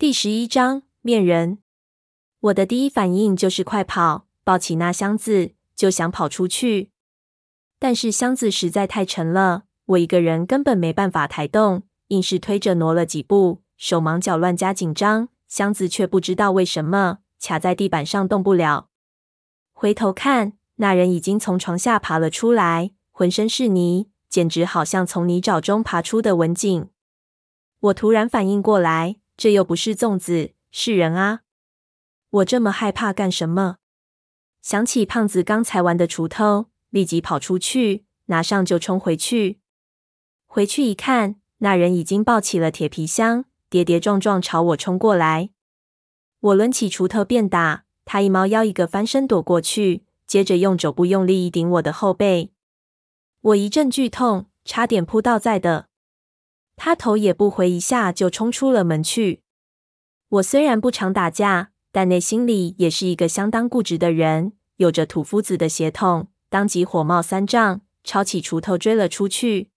第十一章面人。我的第一反应就是快跑，抱起那箱子就想跑出去。但是箱子实在太沉了，我一个人根本没办法抬动，硬是推着挪了几步，手忙脚乱加紧张，箱子却不知道为什么卡在地板上动不了。回头看，那人已经从床下爬了出来，浑身是泥，简直好像从泥沼中爬出的文景。我突然反应过来。这又不是粽子，是人啊！我这么害怕干什么？想起胖子刚才玩的锄头，立即跑出去，拿上就冲回去。回去一看，那人已经抱起了铁皮箱，跌跌撞撞朝我冲过来。我抡起锄头便打，他一猫腰一个翻身躲过去，接着用肘部用力一顶我的后背。我一阵剧痛，差点扑倒在地。他头也不回一下就冲出了门去。我虽然不常打架，但内心里也是一个相当固执的人，有着土夫子的血统，当即火冒三丈，抄起锄头追了出去。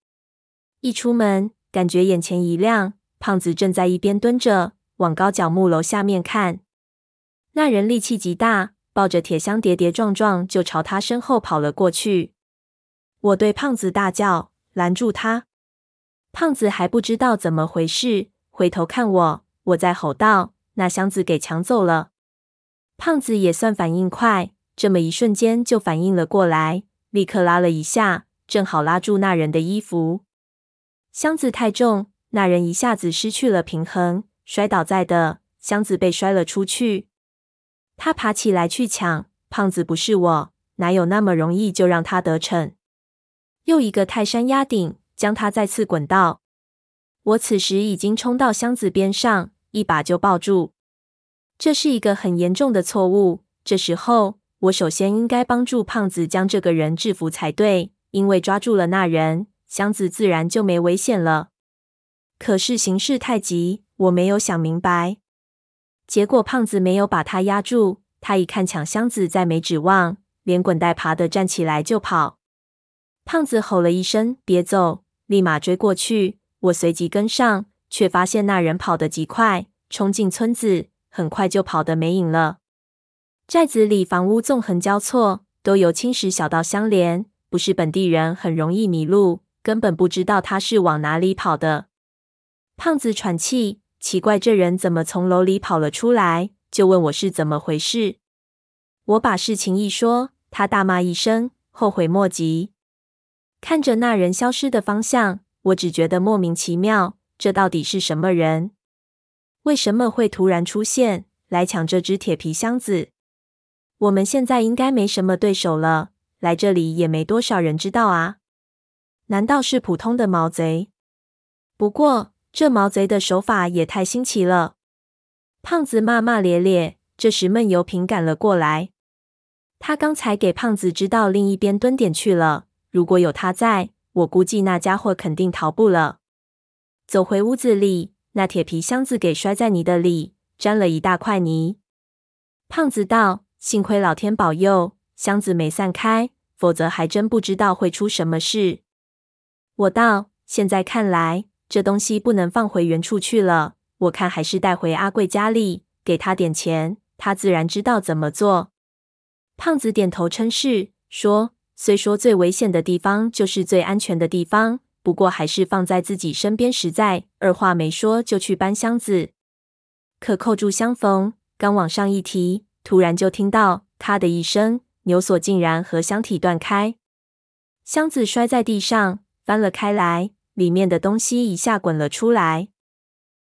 一出门，感觉眼前一亮，胖子正在一边蹲着，往高脚木楼下面看。那人力气极大，抱着铁箱跌跌撞撞就朝他身后跑了过去。我对胖子大叫：“拦住他！”胖子还不知道怎么回事，回头看我，我在吼道：“那箱子给抢走了！”胖子也算反应快，这么一瞬间就反应了过来，立刻拉了一下，正好拉住那人的衣服。箱子太重，那人一下子失去了平衡，摔倒在地，箱子被摔了出去。他爬起来去抢，胖子不是我，哪有那么容易就让他得逞？又一个泰山压顶。将他再次滚到。我此时已经冲到箱子边上，一把就抱住。这是一个很严重的错误。这时候，我首先应该帮助胖子将这个人制服才对，因为抓住了那人，箱子自然就没危险了。可是形势太急，我没有想明白。结果胖子没有把他压住，他一看抢箱子再没指望，连滚带爬的站起来就跑。胖子吼了一声：“别走！”立马追过去，我随即跟上，却发现那人跑得极快，冲进村子，很快就跑得没影了。寨子里房屋纵横交错，都由青石小道相连，不是本地人很容易迷路，根本不知道他是往哪里跑的。胖子喘气，奇怪这人怎么从楼里跑了出来，就问我是怎么回事。我把事情一说，他大骂一声，后悔莫及。看着那人消失的方向，我只觉得莫名其妙。这到底是什么人？为什么会突然出现来抢这只铁皮箱子？我们现在应该没什么对手了，来这里也没多少人知道啊。难道是普通的毛贼？不过这毛贼的手法也太新奇了。胖子骂骂咧咧，这时闷油瓶赶了过来。他刚才给胖子支到另一边蹲点去了。如果有他在，我估计那家伙肯定逃不了。走回屋子里，那铁皮箱子给摔在泥的里，沾了一大块泥。胖子道：“幸亏老天保佑，箱子没散开，否则还真不知道会出什么事。”我道：“现在看来，这东西不能放回原处去了。我看还是带回阿贵家里，给他点钱，他自然知道怎么做。”胖子点头称是，说。虽说最危险的地方就是最安全的地方，不过还是放在自己身边实在。二话没说就去搬箱子，可扣住相逢，刚往上一提，突然就听到“咔”的一声，牛锁竟然和箱体断开，箱子摔在地上，翻了开来，里面的东西一下滚了出来。